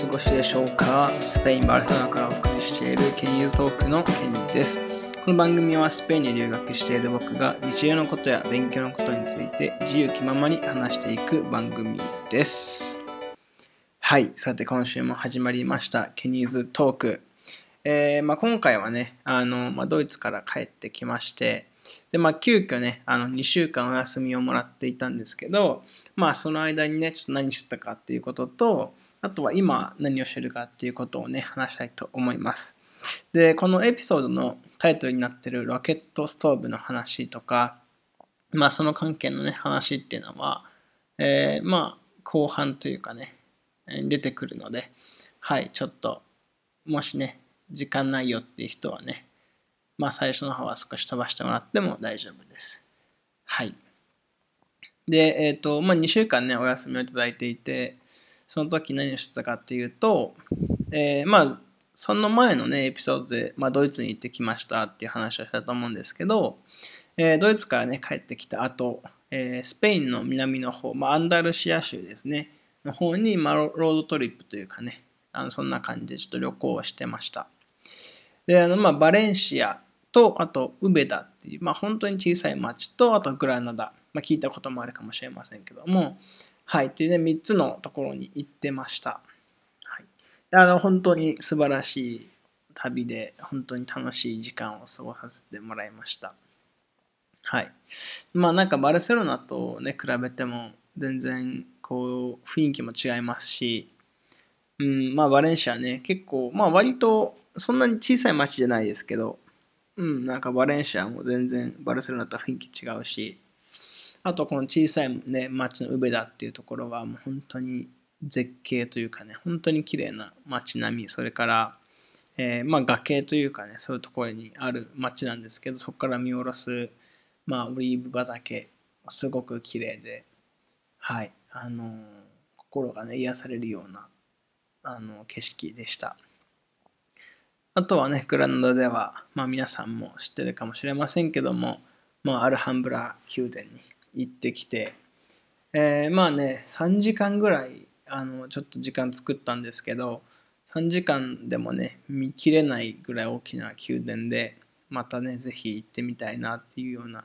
過ごしでしょうかスペイン・バルセロナからお送りしているケニーズトークのケニーです。この番組はスペインに留学している僕が日常のことや勉強のことについて自由気ままに話していく番組です。はい、さて今週も始まりましたケニーズトーク。えーまあ、今回はね、あのまあ、ドイツから帰ってきまして、で、まあ、急遽ね、あの2週間お休みをもらっていたんですけど、まあ、その間にね、ちょっと何してたかっていうことと、あとは今何をしてるかっていうことをね、話したいと思います。で、このエピソードのタイトルになってるロケットストーブの話とか、まあ、その関係のね、話っていうのは、えーまあ、後半というかね、えー出てくるので、はい、ちょっと、もしね、時間ないよっていう人はね、まあ最初の方は少し飛ばしてもらっても大丈夫です。はい。で、えっ、と、まあ2週間ね、お休みをいただいていて、その時何をしてたかっていうと、えーまあ、その前のね、エピソードで、まあ、ドイツに行ってきましたっていう話をしたと思うんですけど、えードイツからね、帰ってきた後、えースペインの南の方、まあ、アンダルシア州ですね、の方に、まあ、ロードトリップというかね、あのそんな感じでちょっと旅行をしてました。で、あの、まあ、バレンシアと、あと、ウベダっていう、まあ、本当に小さい町と、あと、グラナダ。まあ、聞いたこともあるかもしれませんけども、はい。っていうね、3つのところに行ってました。はい。あの、本当に素晴らしい旅で、本当に楽しい時間を過ごさせてもらいました。はい。まあ、なんか、バルセロナとね、比べても、全然、こう、雰囲気も違いますし、うん、まあ、バレンシアね、結構、まあ、割と、そんなに小さい町じゃないですけど、うん、なんかバレンシアも全然バルセロナと雰囲気違うし、あとこの小さいね、町のウベダっていうところはもう本当に絶景というかね、本当に綺麗な街並み、それから、えーまあ崖というかね、そういうところにある町なんですけど、そこから見下ろす、まあオリーブ畑、すごく綺麗で、はい、あのー心がね、癒されるような、あの景色でした。あとはね、グラナダでは、まあ皆さんも知ってるかもしれませんけども、まあアルハンブラ宮殿に行ってきて、えーまあね、3時間ぐらい、あの、ちょっと時間作ったんですけど、3時間でもね、見切れないぐらい大きな宮殿で、またね、ぜひ行ってみたいなっていうような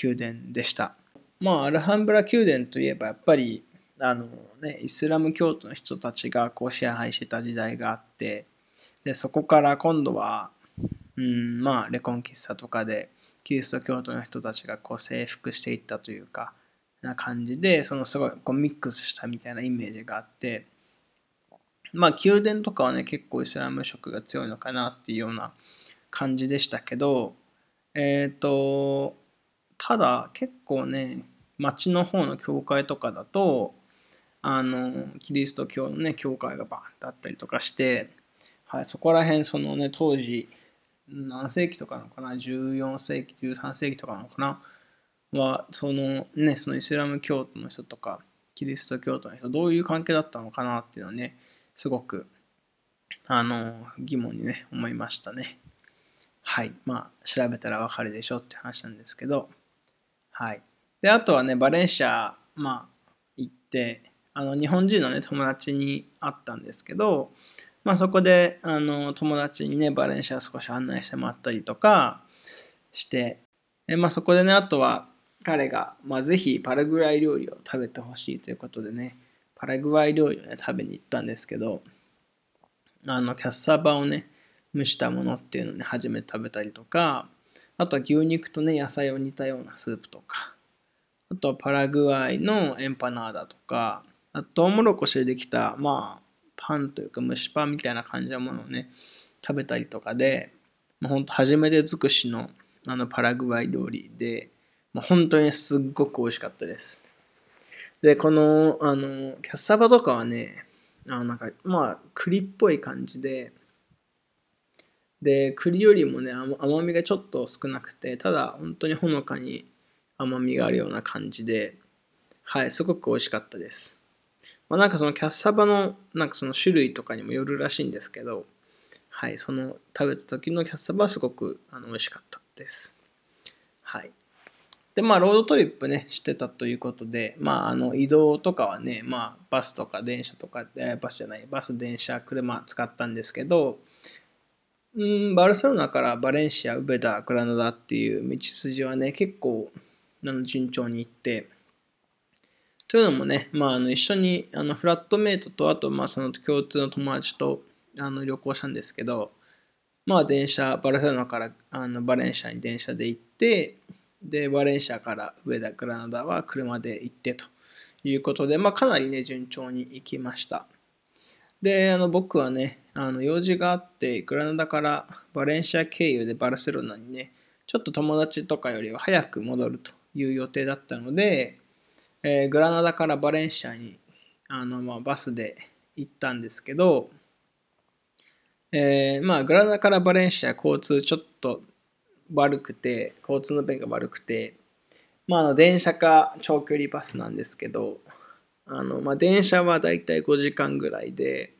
宮殿でした。まあ、アルハンブラ宮殿といえば、やっぱり、あのね、イスラム教徒の人たちがこう支配してた時代があって、でそこから今度は、うん、まあレコンキスタとかでキリスト教徒の人たちがこう征服していったというかな感じでそのすごいこうミックスしたみたいなイメージがあってまあ宮殿とかはね結構イスラム色が強いのかなっていうような感じでしたけどえっ、とただ結構ね町の方の教会とかだとあのキリスト教のね教会がバーンってあったりとかしてはい、そこら辺、そのね、当時、何世紀とかなのかな、14世紀、13世紀とかなのかな、は、そのね、そのイスラム教徒の人とか、キリスト教徒の人、どういう関係だったのかなっていうのはね、すごく、あの、疑問にね、思いましたね。はい、まあ、調べたらわかるでしょって話なんですけど、はい。で、あとはね、バレンシア、まあ、行って、あの、日本人のね、友達に会ったんですけど、まあ、そこであの友達にねバレンシア少し案内してもらったりとかしてえ、まあ、そこでねあとは彼が、まあ、ぜひパラグアイ料理を食べてほしいということでねパラグアイ料理をね食べに行ったんですけどあのキャッサバをね蒸したものっていうのをね初めて食べたりとかあとは牛肉とね野菜を煮たようなスープとかあとはパラグアイのエンパナーダとかあとトウモロコシでできたまあパンというか蒸しパンみたいな感じのものをね食べたりとかで、まあ、本当初めて尽くしのあのパラグアイ料理で、まあ、本当にすっごく美味しかったです。でこのあのキャッサバとかはねあなんかまあ栗っぽい感じでで栗よりもね甘甘みがちょっと少なくてただ本当にほのかに甘みがあるような感じではいすごく美味しかったです。まあ、なんかそのキャッサバのなんかその種類とかにもよるらしいんですけど、はい、その食べた時のキャッサバはすごくあの美味しかったです。はい。で、まあ、ロードトリップね、してたということで、まあ、あの、移動とかはね、まあ、バスとか電車とか、えバスじゃない、バス、電車、車使ったんですけど、うん、バルセロナからバレンシア、ウベダ、グラナダっていう道筋はね、結構、あの順調に行って、というのもね、まあ、あの一緒にあのフラットメイトと、あと、まあ、その共通の友達とあの旅行したんですけど、まあ、電車、バルセロナからあのバレンシアに電車で行って、で、バレンシアから上田グラナダは車で行ってということで、まあ、かなりね、順調に行きました。で、あの僕はね、あの用事があって、グラナダからバレンシア経由でバルセロナにね、ちょっと友達とかよりは早く戻るという予定だったので、えー、グラナダからバレンシアにあの、まあ、バスで行ったんですけど、えー、まあ、グラナダからバレンシア交通ちょっと悪くて、交通の便が悪くて、まあ、あの電車か長距離バスなんですけど、あのまあ、電車はだいたい5時間ぐらいで、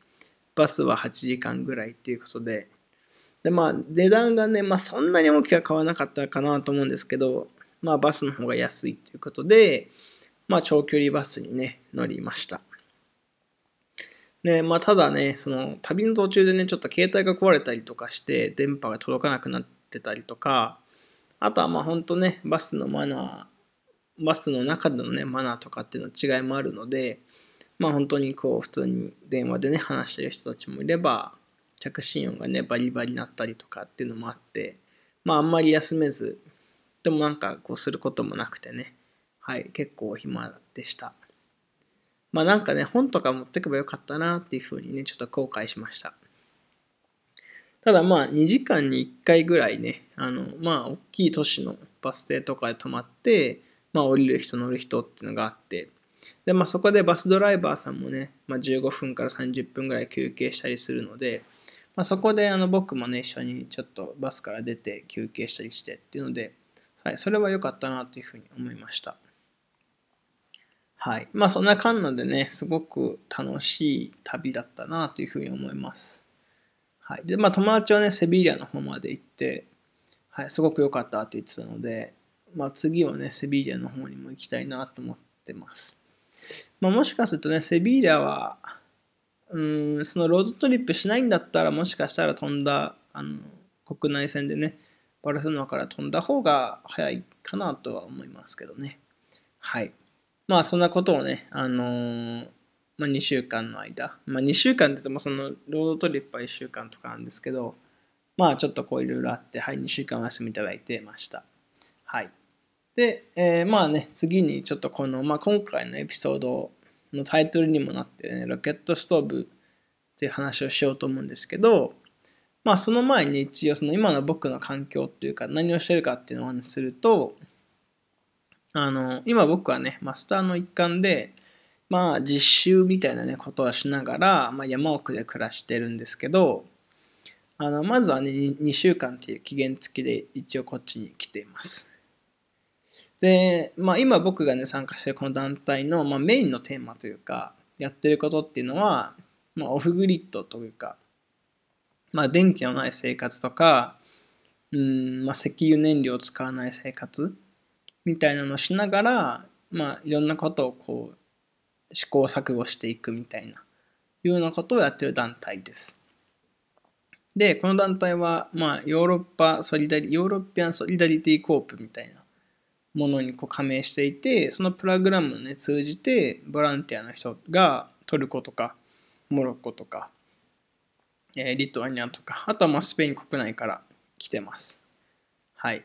バスは8時間ぐらいっていうことで、でまあ、値段がね、まあ、そんなに大きくは買わなかったかなと思うんですけど、まあ、バスの方が安いっていうことで、まあ、長距離バスにね、乗りました。で、まあ、ただね、その旅の途中でね、ちょっと携帯が壊れたりとかして、電波が届かなくなってたりとか、あとはまあ本当ね、バスのマナー、バスの中でのね、マナーとかっていうの違いもあるので、まあ本当にこう普通に電話でね、話してる人たちもいれば、着信音がね、バリバリになったりとかっていうのもあって、まああんまり休めず、でもなんかこうすることもなくてね、はい、結構暇でした。まあなんかね、本とか持ってけばよかったなっていうふうにね、ちょっと後悔しました。ただまあ2時間に1回ぐらいね、あの、まあ大きい都市のバス停とかで泊まって、まあ降りる人乗る人っていうのがあって、で、まあそこでバスドライバーさんもね、まあ15分から30分ぐらい休憩したりするので、まあそこであの僕もね、一緒にちょっとバスから出て休憩したりしてっていうので、はい、それは良かったなというふうに思いました。はい。まあそんな感じでね、すごく楽しい旅だったなというふうに思います。はい。で、まあ友達はね、セビリアの方まで行って、はい、すごく良かったって言ってたので、まあ次はね、セビリアの方にも行きたいなと思ってます。まあもしかするとね、セビリアは、うん、そのロードトリップしないんだったら、もしかしたら飛んだ、あの、国内線でね、バルセロナから飛んだ方が早いかなとは思いますけどね。はい。まあそんなことをね、あのー、まあ、2週間の間、まあ、2週間って言ってもそのロードトリップは1週間とかなんですけど、まあちょっとこういろいろあって、はい、2週間お休みいただいてました。はい。で、えー、まあね、次にちょっとこの、まあ今回のエピソードのタイトルにもなってね、ロケットストーブっていう話をしようと思うんですけど、まあその前に一応その今の僕の環境っていうか何をしてるかっていうのをお話しすると、あの、今僕はね、マスターの一環で、まあ実習みたいなね、ことはしながら、まあ、山奥で暮らしてるんですけど、あの、まずはね、2週間っていう期限付きで一応こっちに来ています。で、まあ今僕がね、参加してるこの団体の、まあ、メインのテーマというか、やってることっていうのは、まあオフグリッドというか、まあ電気のない生活とか、うん、まあ石油燃料を使わない生活みたいなのをしながら、まあ、いろんなことをこう試行錯誤していくみたいないうようなことをやってる団体です。で、この団体は、まあ、ヨーロッパソリダリ、ヨーロッピアンソリダリティコープみたいなものにこう加盟していて、そのプログラムをね、通じて、ボランティアの人がトルコとか、モロッコとか、えー、リトアニアとか、あとはまあスペイン国内から来てます。はい。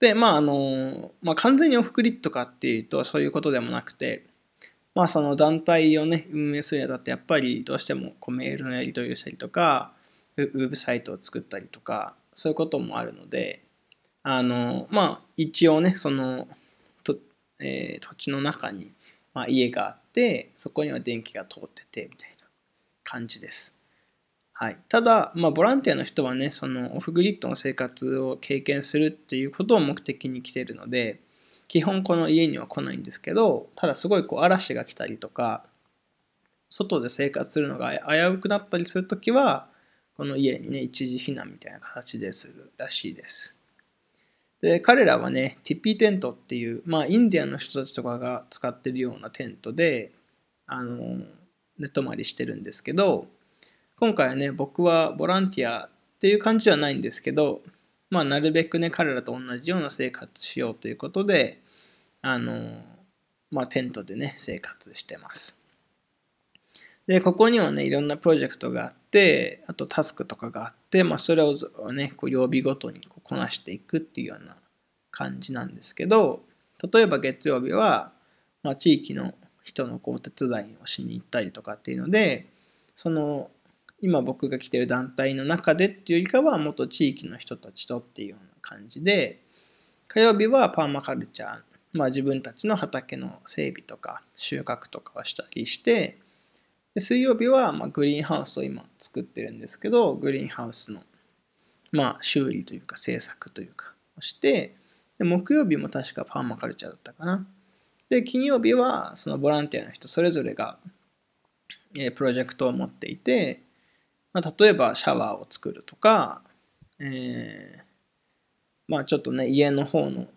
で、まあ、あの、まあ、完全にオフグリッドかっていうと、そういうことでもなくて、まあ、その団体をね、運営するにあたって、やっぱりどうしてもこうメールのやり取りをしたりとか、ウェブサイトを作ったりとか、そういうこともあるので、あの、まあ、一応ね、その、とえー、土地の中に、まあ、家があって、そこには電気が通ってて、みたいな感じです。はい、ただ、まあ、ボランティアの人はねそのオフグリッドの生活を経験するっていうことを目的に来てるので基本この家には来ないんですけどただすごいこう嵐が来たりとか外で生活するのが危うくなったりするときはこの家にね一時避難みたいな形でするらしいです。で、彼らはね、ティピーテントっていう、まあ、インディアンの人たちとかが使ってるようなテントで、あの、寝泊まりしてるんですけど、今回はね、僕はボランティアっていう感じではないんですけど、まあ、なるべくね、彼らと同じような生活しようということで、あの、まあ、テントでね、生活してます。で、ここにはね、いろんなプロジェクトがあって、あとタスクとかがあって、まあ、それをね、こう曜日ごとにこうこなしていくっていうような感じなんですけど、例えば月曜日は、まあ、地域の人のこう手伝いをしに行ったりとかっていうので、その今僕が来てる団体の中でっていうよりかはもっと地域の人たちとっていうような感じで火曜日はパーマカルチャー、まあ、自分たちの畑の整備とか収穫とかをしたりしてで水曜日はまあグリーンハウスを今作ってるんですけどグリーンハウスのまあ修理というか制作というかをしてで木曜日も確かパーマカルチャーだったかな。で金曜日はそのボランティアの人それぞれがプロジェクトを持っていてまあ、例えばシャワーを作るとか、えー、まあちょっとね、家の方の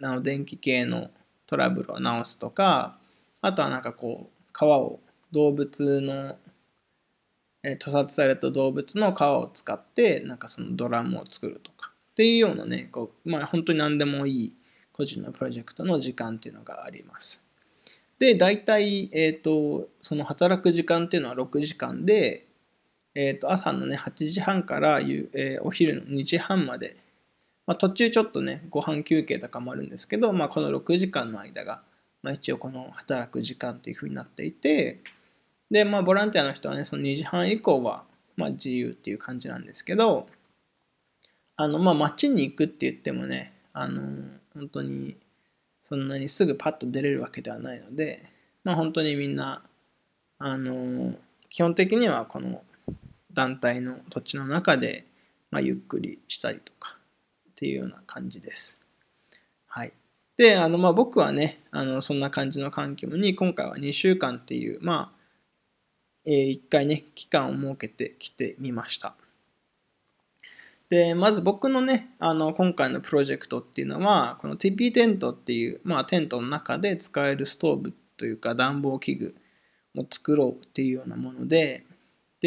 あの電気系のトラブルを直すとか、あとはなんかこう、皮を動物の、えー、屠殺された動物の皮を使って、なんかそのドラムを作るとか、っていうようなね、こうまあ本当に何でもいい個人のプロジェクトの時間っていうのがあります。で、大体、えっ、ー、と、その働く時間っていうのは6時間で、えー、と朝のね8時半から、えー、お昼の2時半まで、まあ、途中ちょっとねご飯休憩とかもあるんですけど、まあ、この6時間の間が、まあ、一応この働く時間っていうふうになっていてでまあボランティアの人はねその2時半以降は、まあ、自由っていう感じなんですけどあのまあ街に行くって言ってもねあの本当にそんなにすぐパッと出れるわけではないのでまあ本当にみんなあの基本的にはこの団体の土地の中で、まあ、ゆっくりしたりとかっていうような感じです。はい。で、あの、まあ、僕はね、あの、そんな感じの環境に、今回は2週間っていう、まあ、えー、1回ね、期間を設けてきてみました。で、まず僕のね、あの、今回のプロジェクトっていうのは、この TP テントっていう、まあ、テントの中で使えるストーブというか暖房器具を作ろうっていうようなもので、で、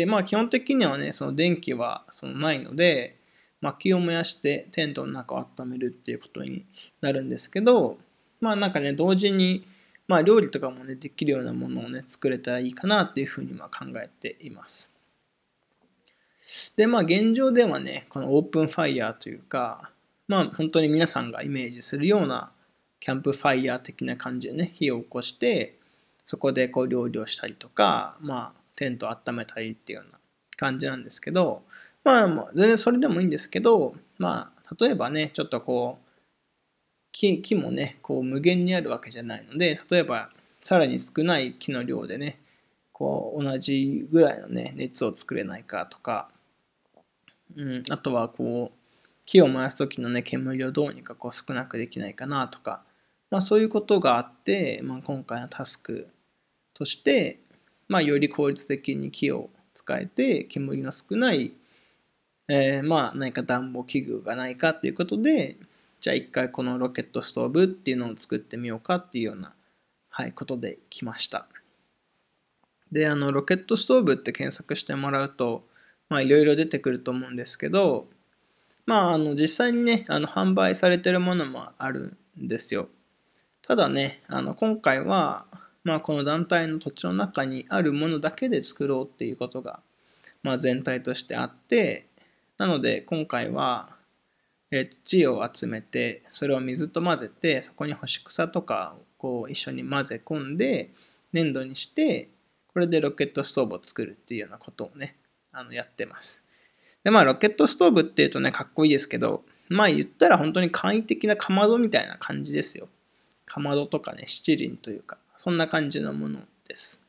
まあ基本的にはね、その電気はそのないので、薪を燃やしてテントの中を温めるっていうことになるんですけど、まあなんかね、同時に、まあ料理とかもね、できるようなものをね、作れたらいいかなっていうふうには考えています。で、まあ現状ではね、このオープンファイヤーというか、まあ本当に皆さんがイメージするようなキャンプファイヤー的な感じでね、火を起こして、そこでこう料理をしたりとか、まあテント温めたりっていうような感じなんですけど、まあ、全然それでもいいんですけど、まあ、例えばね、ちょっとこう、木木もね、こう無限にあるわけじゃないので、例えば、さらに少ない木の量でね、こう、同じぐらいのね、熱を作れないかとか、うん、あとはこう、木を燃やす時のね、煙をどうにかこう少なくできないかなとか、まあそういうことがあって、まあ今回のタスクとして、まあ、より効率的に木を使えて煙の少ない、えー、まあ何か暖房器具がないかっていうことでじゃあ一回このロケットストーブっていうのを作ってみようかっていうような、はい、ことで来ました。であのロケットストーブって検索してもらうといろいろ出てくると思うんですけどまああの実際にねあの販売されてるものもあるんですよ。ただねあの今回はまあ、この団体の土地の中にあるものだけで作ろうっていうことが、まあ、全体としてあってなので今回は、え土を集めてそれを水と混ぜてそこに干し草とかをこう一緒に混ぜ込んで粘土にしてこれでロケットストーブを作るっていうようなことをねあのやってます。でまあロケットストーブっていうとねかっこいいですけどまあ言ったら本当に簡易的なかまどみたいな感じですよ。かまどとかね七輪というか。そんな感じのものです。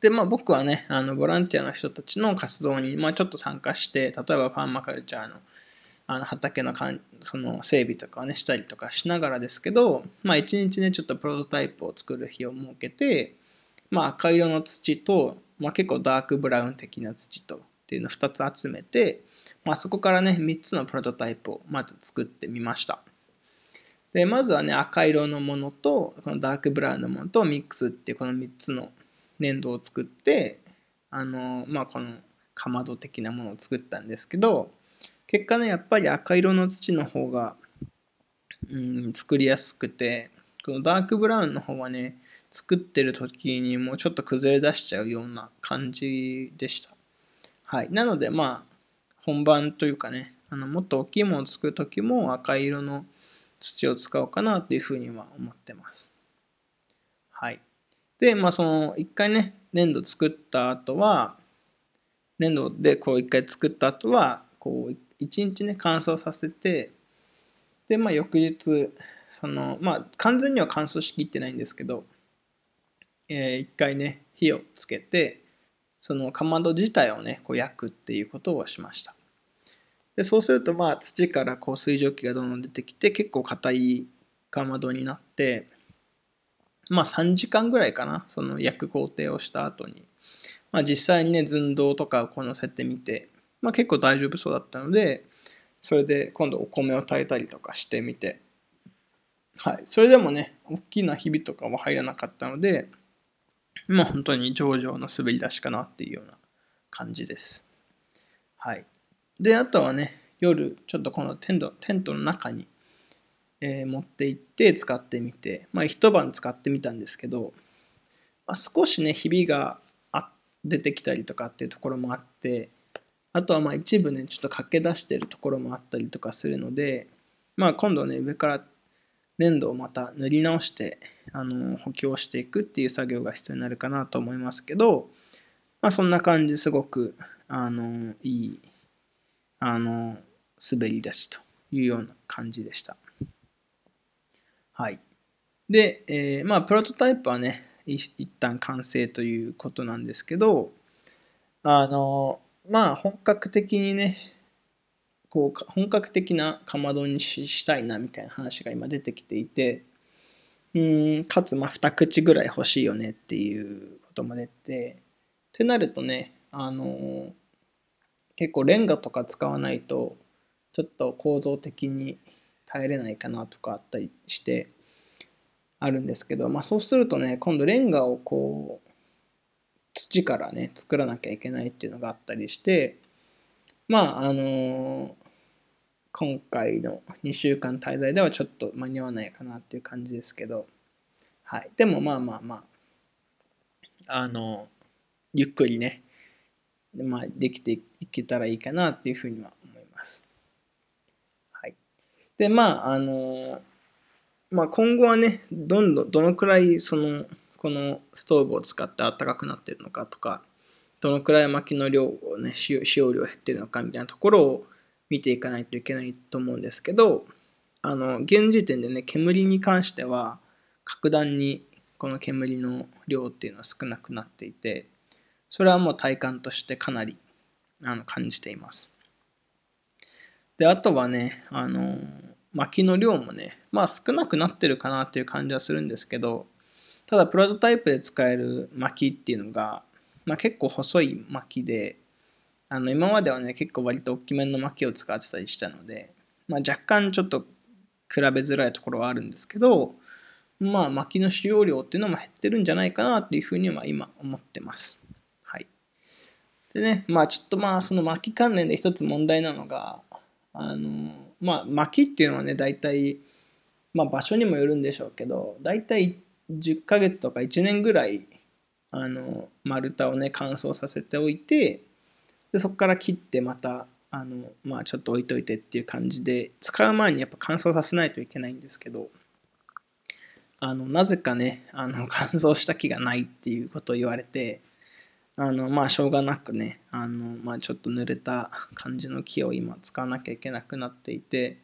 で、まあ僕はね、あのボランティアの人たちの活動に、まあ、ちょっと参加して、例えばパーマカルチャーのあの畑のかんその整備とかをね、したりとかしながらですけど、まあ一日ね、ちょっとプロトタイプを作る日を設けて、まあ赤色の土と、まあ結構ダークブラウン的な土と、っていうのを2つ集めて、まあ、そこからね、3つのプロトタイプをまず作ってみました。で、まずはね、赤色のものと、このダークブラウンのものとミックスっていうこの3つの粘土を作って、あの、まあ、このかまど的なものを作ったんですけど、結果ね、やっぱり赤色の土の方が、うん、作りやすくて、このダークブラウンの方はね、作ってる時にもうちょっと崩れ出しちゃうような感じでした。はい。なので、まあ、本番というかね、あのもっと大きいものを作る時も赤色の土を使おうかなというふうには思ってます。はい。で、まあその一回ね、粘土作った後は、粘土でこう一回作った後は、こう一日ね、乾燥させて、で、まあ翌日、その、まあ完全には乾燥しきってないんですけど、えー、一回ね、火をつけて、そのかまど自体をね、こう焼くっていうことをしました。でそうするとまあ土からこう水蒸気がどんどん出てきて結構硬いかまどになってまあ3時間ぐらいかなその焼く工程をした後に。まあ実際にね寸胴とかをこう乗せてみてまあ結構大丈夫そうだったのでそれで今度お米を炊いたりとかしてみて。はい。それでもね大きなひびとかは入らなかったのでまあ本当に上々の滑り出しかなっていうような感じです。はい。で、あとはね、夜、ちょっとこのテントテントの中に、えー、持って行って使ってみて、まあ一晩使ってみたんですけど、まあ、少しね、ひびが出てきたりとかっていうところもあって、あとはまあ一部ね、ちょっと駆け出してるところもあったりとかするので、まあ今度ね、上から粘土をまた塗り直して、あの補強していくっていう作業が必要になるかなと思いますけど、まあそんな感じすごく、あのいいあの滑り出しというような感じでした。はい。で、えー、まあ、プロトタイプはね、一旦完成ということなんですけど、あの、まあ、本格的にね、こう、本格的なかまどにしたいなみたいな話が今出てきていて、うん、かつ、まあ、二口ぐらい欲しいよねっていうことも出て、ってなるとね、あの、結構レンガとか使わないとちょっと構造的に耐えれないかなとかあったりしてあるんですけど、まあ、そうするとね今度レンガをこう土からね作らなきゃいけないっていうのがあったりしてまああのー、今回の2週間滞在ではちょっと間に合わないかなっていう感じですけどはい。でもまあまあまああのゆっくりねまあ、できていけたらいいかなっていうふうには思います。はい。で、まあ、あの、まあ、今後はね、どんどん、どのくらい、その、このストーブを使って暖かくなってるのかとか、どのくらい薪の量をね、使用量減ってるのかみたいなところを見ていかないといけないと思うんですけど、あの、現時点でね、煙に関しては、格段にこの煙の量っていうのは少なくなっていて、それはもう体感としてかなりあの感じています。で、あとはね、あの、薪の量もね、まあ少なくなってるかなっていう感じはするんですけど、ただプロトタイプで使える薪っていうのが、まあ、結構細い薪で、あの今まではね、結構割と大きめの薪を使ってたりしたので、まあ、若干ちょっと比べづらいところはあるんですけど、まあ薪の使用量っていうのも減ってるんじゃないかなっていうふうには今思ってます。でね、まあちょっとまあその薪関連で一つ問題なのが、あの、まあ薪っていうのはね、大体、まあ場所にもよるんでしょうけど、大体10ヶ月とか1年ぐらい、あの、丸太をね、乾燥させておいて、でそこから切ってまた、あの、まあちょっと置いといてっていう感じで、使う前にやっぱ乾燥させないといけないんですけど、あの、なぜかね、あの、乾燥した木がないっていうことを言われて、あの、まあ、しょうがなくね、あの、まあ、ちょっと濡れた感じの木を今使わなきゃいけなくなっていて、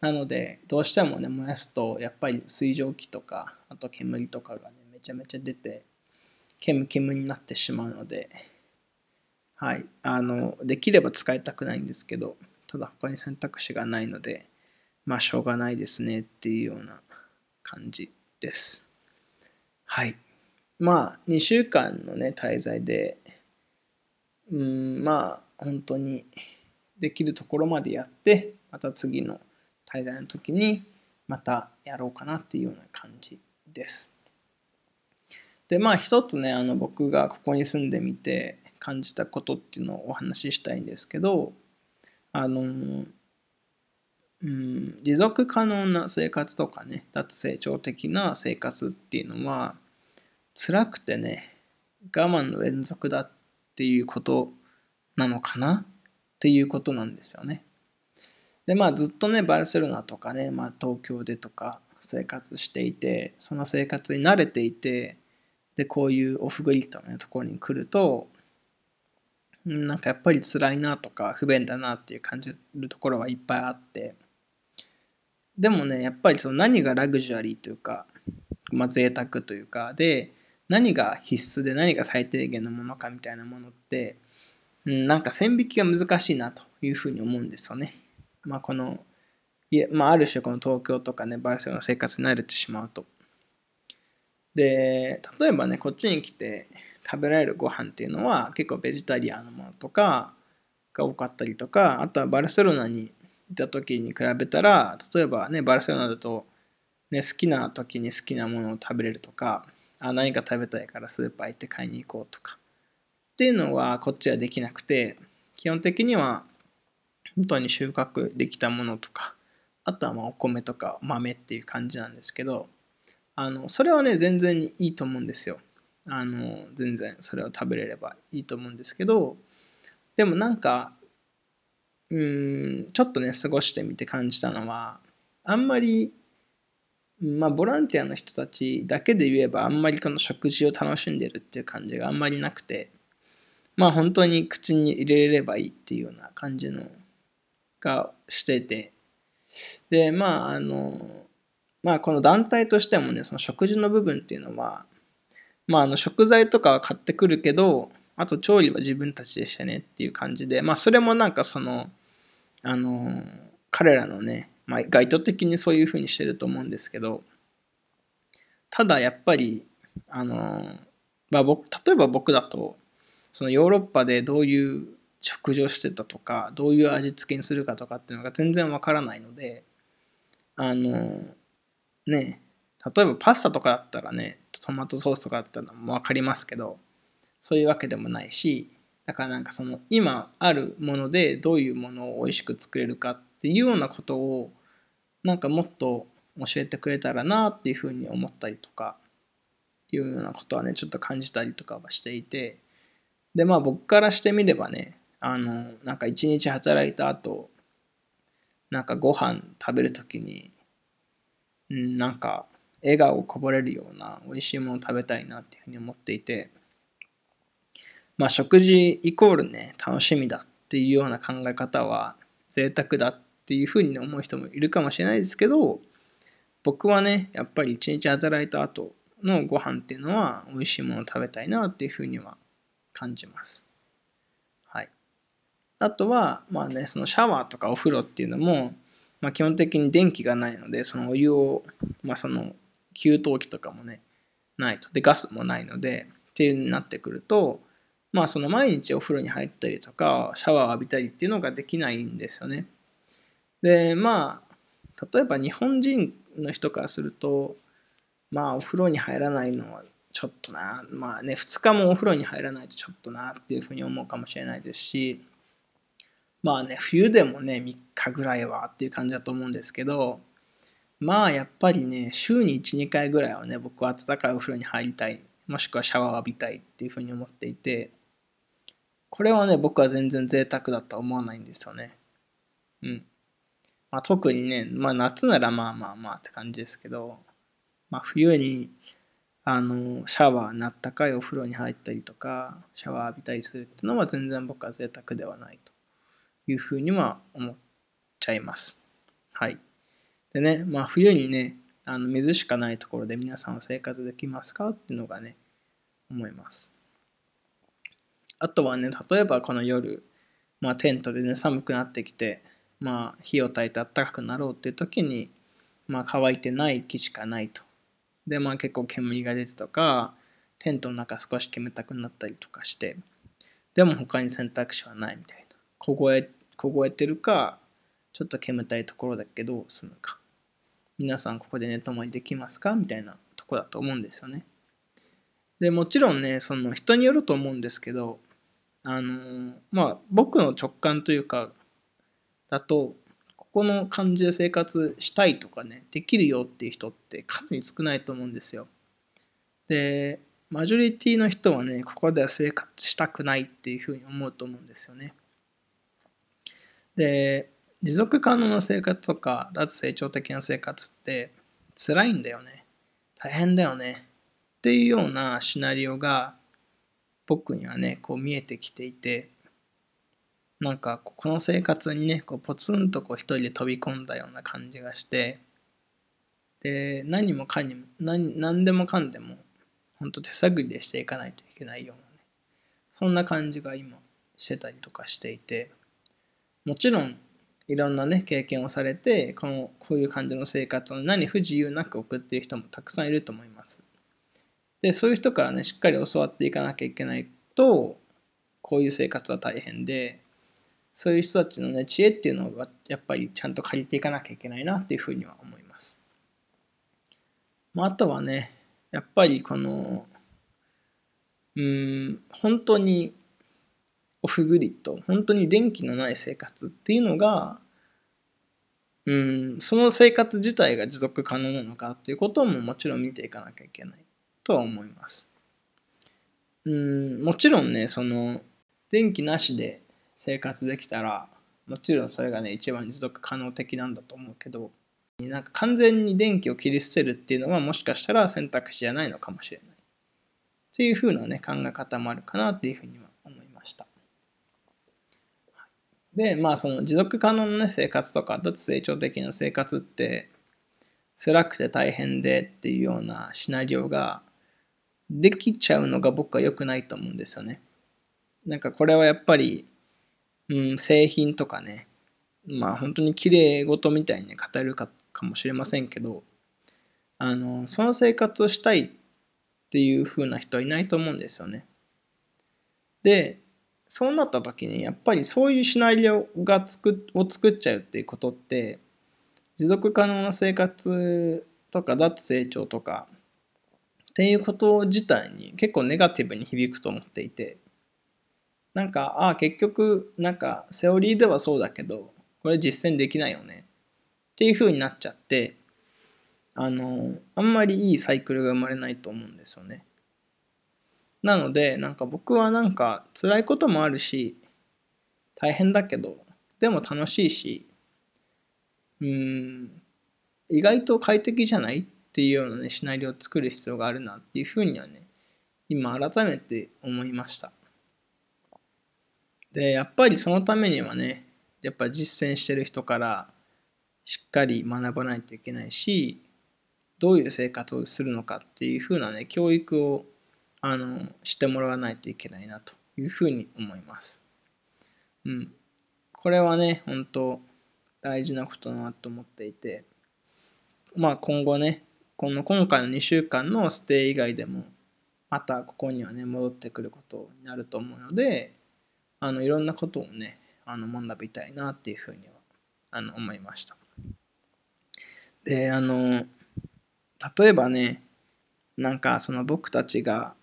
なので、どうしてもね、燃やすと、やっぱり水蒸気とか、あと煙とかがね、めちゃめちゃ出て、煙煙になってしまうので、はい、あの、できれば使いたくないんですけど、ただ他に選択肢がないので、まあ、しょうがないですねっていうような感じです。はい。まあ、2週間のね、滞在で、うん、まあ、本当にできるところまでやってまた次の滞在の時にまたやろうかなっていうような感じです。でまあ一つねあの僕がここに住んでみて感じたことっていうのをお話ししたいんですけどあのうん持続可能な生活とかね脱成長的な生活っていうのは辛くてね我慢の連続だっていうことなのかなっていうことなんですよね。でまあずっとねバルセロナとかね、まあ、東京でとか生活していてその生活に慣れていてでこういうオフグリッドの、ところに来るとなんかやっぱり辛いなとか不便だなっていう感じるところはいっぱいあってでもねやっぱりその何がラグジュアリーというか、まあ、贅沢というかで何が必須で何が最低限のものかみたいなものってうんなんか線引きが難しいなというふうに思うんですよね。まあ、この、いまあ、ある種この東京とかね、バイセロの生活に慣れてしまうと。で、例えばね、こっちに来て食べられるご飯っていうのは結構ベジタリアンのものとかが多かったりとか、あとはバルセロナにいた時に比べたら、例えばね、バルセロナだと、ね、好きな時に好きなものを食べれるとか、あ何か食べたいからスーパー行って買いに行こうとか。っていうのはこっちはできなくて基本的には本当に収穫できたものとかあとはまお米とか豆っていう感じなんですけどあのそれはね全然いいと思うんですよあの全然それを食べれればいいと思うんですけどでもなんかうんちょっとね過ごしてみて感じたのはあんまりまあボランティアの人たちだけで言えばあんまりこの食事を楽しんでるっていう感じがあんまりなくてまあ本当に口に入れればいいっていうような感じのがしててでまああのまあこの団体としてもねその食事の部分っていうのはまああの食材とかは買ってくるけどあと調理は自分たちでしてねっていう感じでまあそれもなんかそのあの彼らのね、まあ、意図的にそういうふうにしてると思うんですけどただやっぱりあの、まあ、僕例えば僕だとそのヨーロッパでどういう食事をしてたとかどういう味付けにするかとかっていうのが全然わからないのであのね例えばパスタとかだったらねトマトソースとかだったらも分かりますけどそういうわけでもないしだからなんかその今あるものでどういうものを美味しく作れるかっていうようなことをなんかもっと教えてくれたらなっていうふうに思ったりとかいうようなことはねちょっと感じたりとかはしていてでまあ僕からしてみればねあのなんか一日働いた後なんかご飯食べる時に、ん、なんか笑顔こぼれるような美味しいもの食べたいなっていうふうに思っていてまあ食事イコールね楽しみだっていうような考え方は贅沢だっていうふうに思う人もいるかもしれないですけど僕はねやっぱり一日働いた後のご飯っていうのは美味しいものを食べたいなっていうふうには感じます。はい。あとは、まあね、そのシャワーとかお風呂っていうのも、まあ、基本的に電気がないので、そのお湯を、まあ、その給湯器とかもね、ないと。で、ガスもないので、っていうになってくると、まあその毎日お風呂に入ったりとか、シャワーを浴びたりっていうのができないんですよね。で、まあ、例えば日本人の人からすると、まあお風呂に入らないのはちょっとな、まあね、2日もお風呂に入らないとちょっとなっていうふうに思うかもしれないですし、まあね、冬でもね、3日ぐらいはっていう感じだと思うんですけど、まあやっぱりね、週に1、2回ぐらいはね、僕は暖かいお風呂に入りたい、もしくはシャワーを浴びたいっていうふうに思っていて、これはね、僕は全然贅沢だとは思わないんですよね。うん。まあ特にね、まあ夏ならまあまあまあって感じですけど、まあ冬にあのシャワーなったかいお風呂に入ったりとかシャワー浴びたりするっていうのは全然僕は贅沢ではないというふうには思っちゃいます。はい。でねまあ冬にねあの水しかないところで皆さんは生活できますかっていうのがね思います。あとはね例えばこの夜、まあ、テントでね寒くなってきてまあ火を焚いて暖かくなろうっていう時にまあ乾いてない木しかないと。で、まあ結構煙が出てとか、テントの中少し煙たくなったりとかして、でも他に選択肢はないみたいな。凍え凍えてるかちょっと煙たいところだけど住むか。皆さんここで寝泊まりできますか？みたいなとこだと思うんですよね。でもちろんねその人によると思うんですけどあのまあ僕の直感というかだとここの感じで生活したいとかねできるよっていう人ってかなり少ないと思うんですよ。でマジョリティの人はねここでは生活したくないっていうふうに思うと思うんですよね。で持続可能な生活とか脱成長的な生活って辛いんだよね。大変だよね。っていうようなシナリオが僕にはねこう見えてきていて。なんかこの生活にねこうポツンとこう一人で飛び込んだような感じがしてで何もかにも何何でもかんでも本当手探りでしていかないといけないようなねそんな感じが今してたりとかしていてもちろんいろんなね経験をされてこのこういう感じの生活を何不自由なく送っている人もたくさんいると思います。でそういう人からねしっかり教わっていかなきゃいけないとこういう生活は大変でそういう人たちのね知恵っていうのはやっぱりちゃんと借りていかなきゃいけないなっていうふうには思います、まあ、あとはねやっぱりこのうん本当にオフグリッド本当に電気のない生活っていうのがうんその生活自体が持続可能なのかっていうことももちろん見ていかなきゃいけないとは思います。うんもちろんねその電気なしで生活できたらもちろんそれがね一番持続可能的なんだと思うけどなんか完全に電気を切り捨てるっていうのはもしかしたら選択肢じゃないのかもしれないっていう風なね考え方もあるかなっていうふうには思いましたでまあその持続可能な、ね、生活とか脱成長的な生活って辛くて大変でっていうようなシナリオができちゃうのが僕は良くないと思うんですよね。なんかこれはやっぱり、うん、製品とかね、まあ本当に綺麗事みたいに、語るかかもしれませんけど、あの、その生活をしたいっていう風な人はいないと思うんですよね。で、そうなった時にやっぱりそういうシナリオが作を作っちゃうっていうことって持続可能な生活とか脱成長とかっていうこと自体に結構ネガティブに響くと思っていてなんかああ結局なんかセオリーではそうだけどこれ実践できないよね。っていう風になっちゃってあのあんまりいいサイクルが生まれないと思うんですよね。なのでなんか僕はなんか辛いこともあるし大変だけどでも楽しいしうん意外と快適じゃない？っていうようなね、シナリオを作る必要があるなっていうふうにはね、今改めて思いました。で、やっぱりそのためにはね、やっぱ実践してる人からしっかり学ばないといけないし、どういう生活をするのかっていうふうなね、教育をあのしてもらわないといけないなというふうに思います。うん。これはね、本当大事なことだなと思っていて、まあ今後ね、この今回の2週間のステイ以外でもまたここにはね戻ってくることになると思うのであのいろんなことをねあの学びたいなっていうふうにはあの思いました。であの例えばねなんかその僕たちが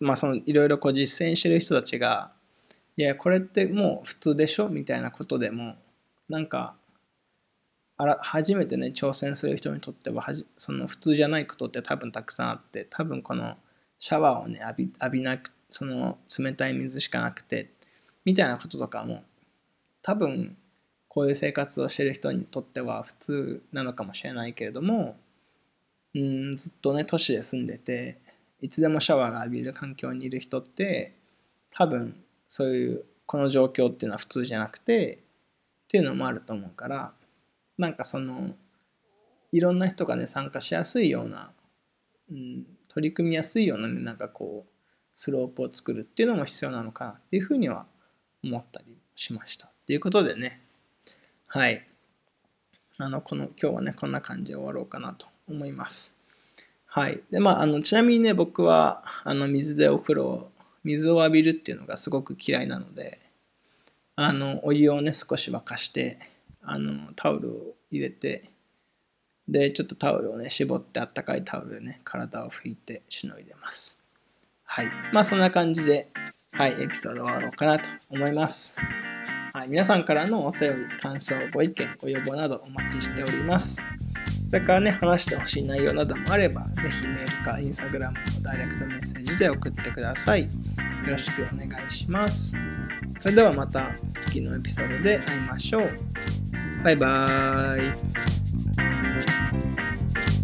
まあそのいろいろこう実践してる人たちがいやこれってもう普通でしょ？みたいなことでもなんかあら初めてね挑戦する人にとってははじその普通じゃないことって多分たくさんあって多分このシャワーをね浴び浴びなくその冷たい水しかなくてみたいなこととかも多分こういう生活をしてる人にとっては普通なのかもしれないけれどもうんずっとね都市で住んでていつでもシャワーが浴びる環境にいる人って多分そういうこの状況っていうのは普通じゃなくてっていうのもあると思うからなんかそのいろんな人がね参加しやすいような、うん、取り組みやすいようなねなんかこうスロープを作るっていうのも必要なのかなっていうふうには思ったりしました。ということでねはいあのこの今日はねこんな感じで終わろうかなと思います。はい。で、まあ、あの、ちなみにね、僕は、あの、水でお風呂、水を浴びるっていうのがすごく嫌いなので、あの、お湯をね、少し沸かして、あの、タオルを入れて、で、ちょっとタオルをね、絞ってあったかいタオルでね、体を拭いてしのいでます。はい。まあそんな感じで、はい、エピソード終わろうかなと思います。はい、皆さんからのお便り、感想、ご意見、ご要望などお待ちしております。それからね、話してほしい内容などもあれば、ぜひメールか Instagram のダイレクトメッセージで送ってください。よろしくお願いします。それではまた次のエピソードで会いましょう。バイバーイ。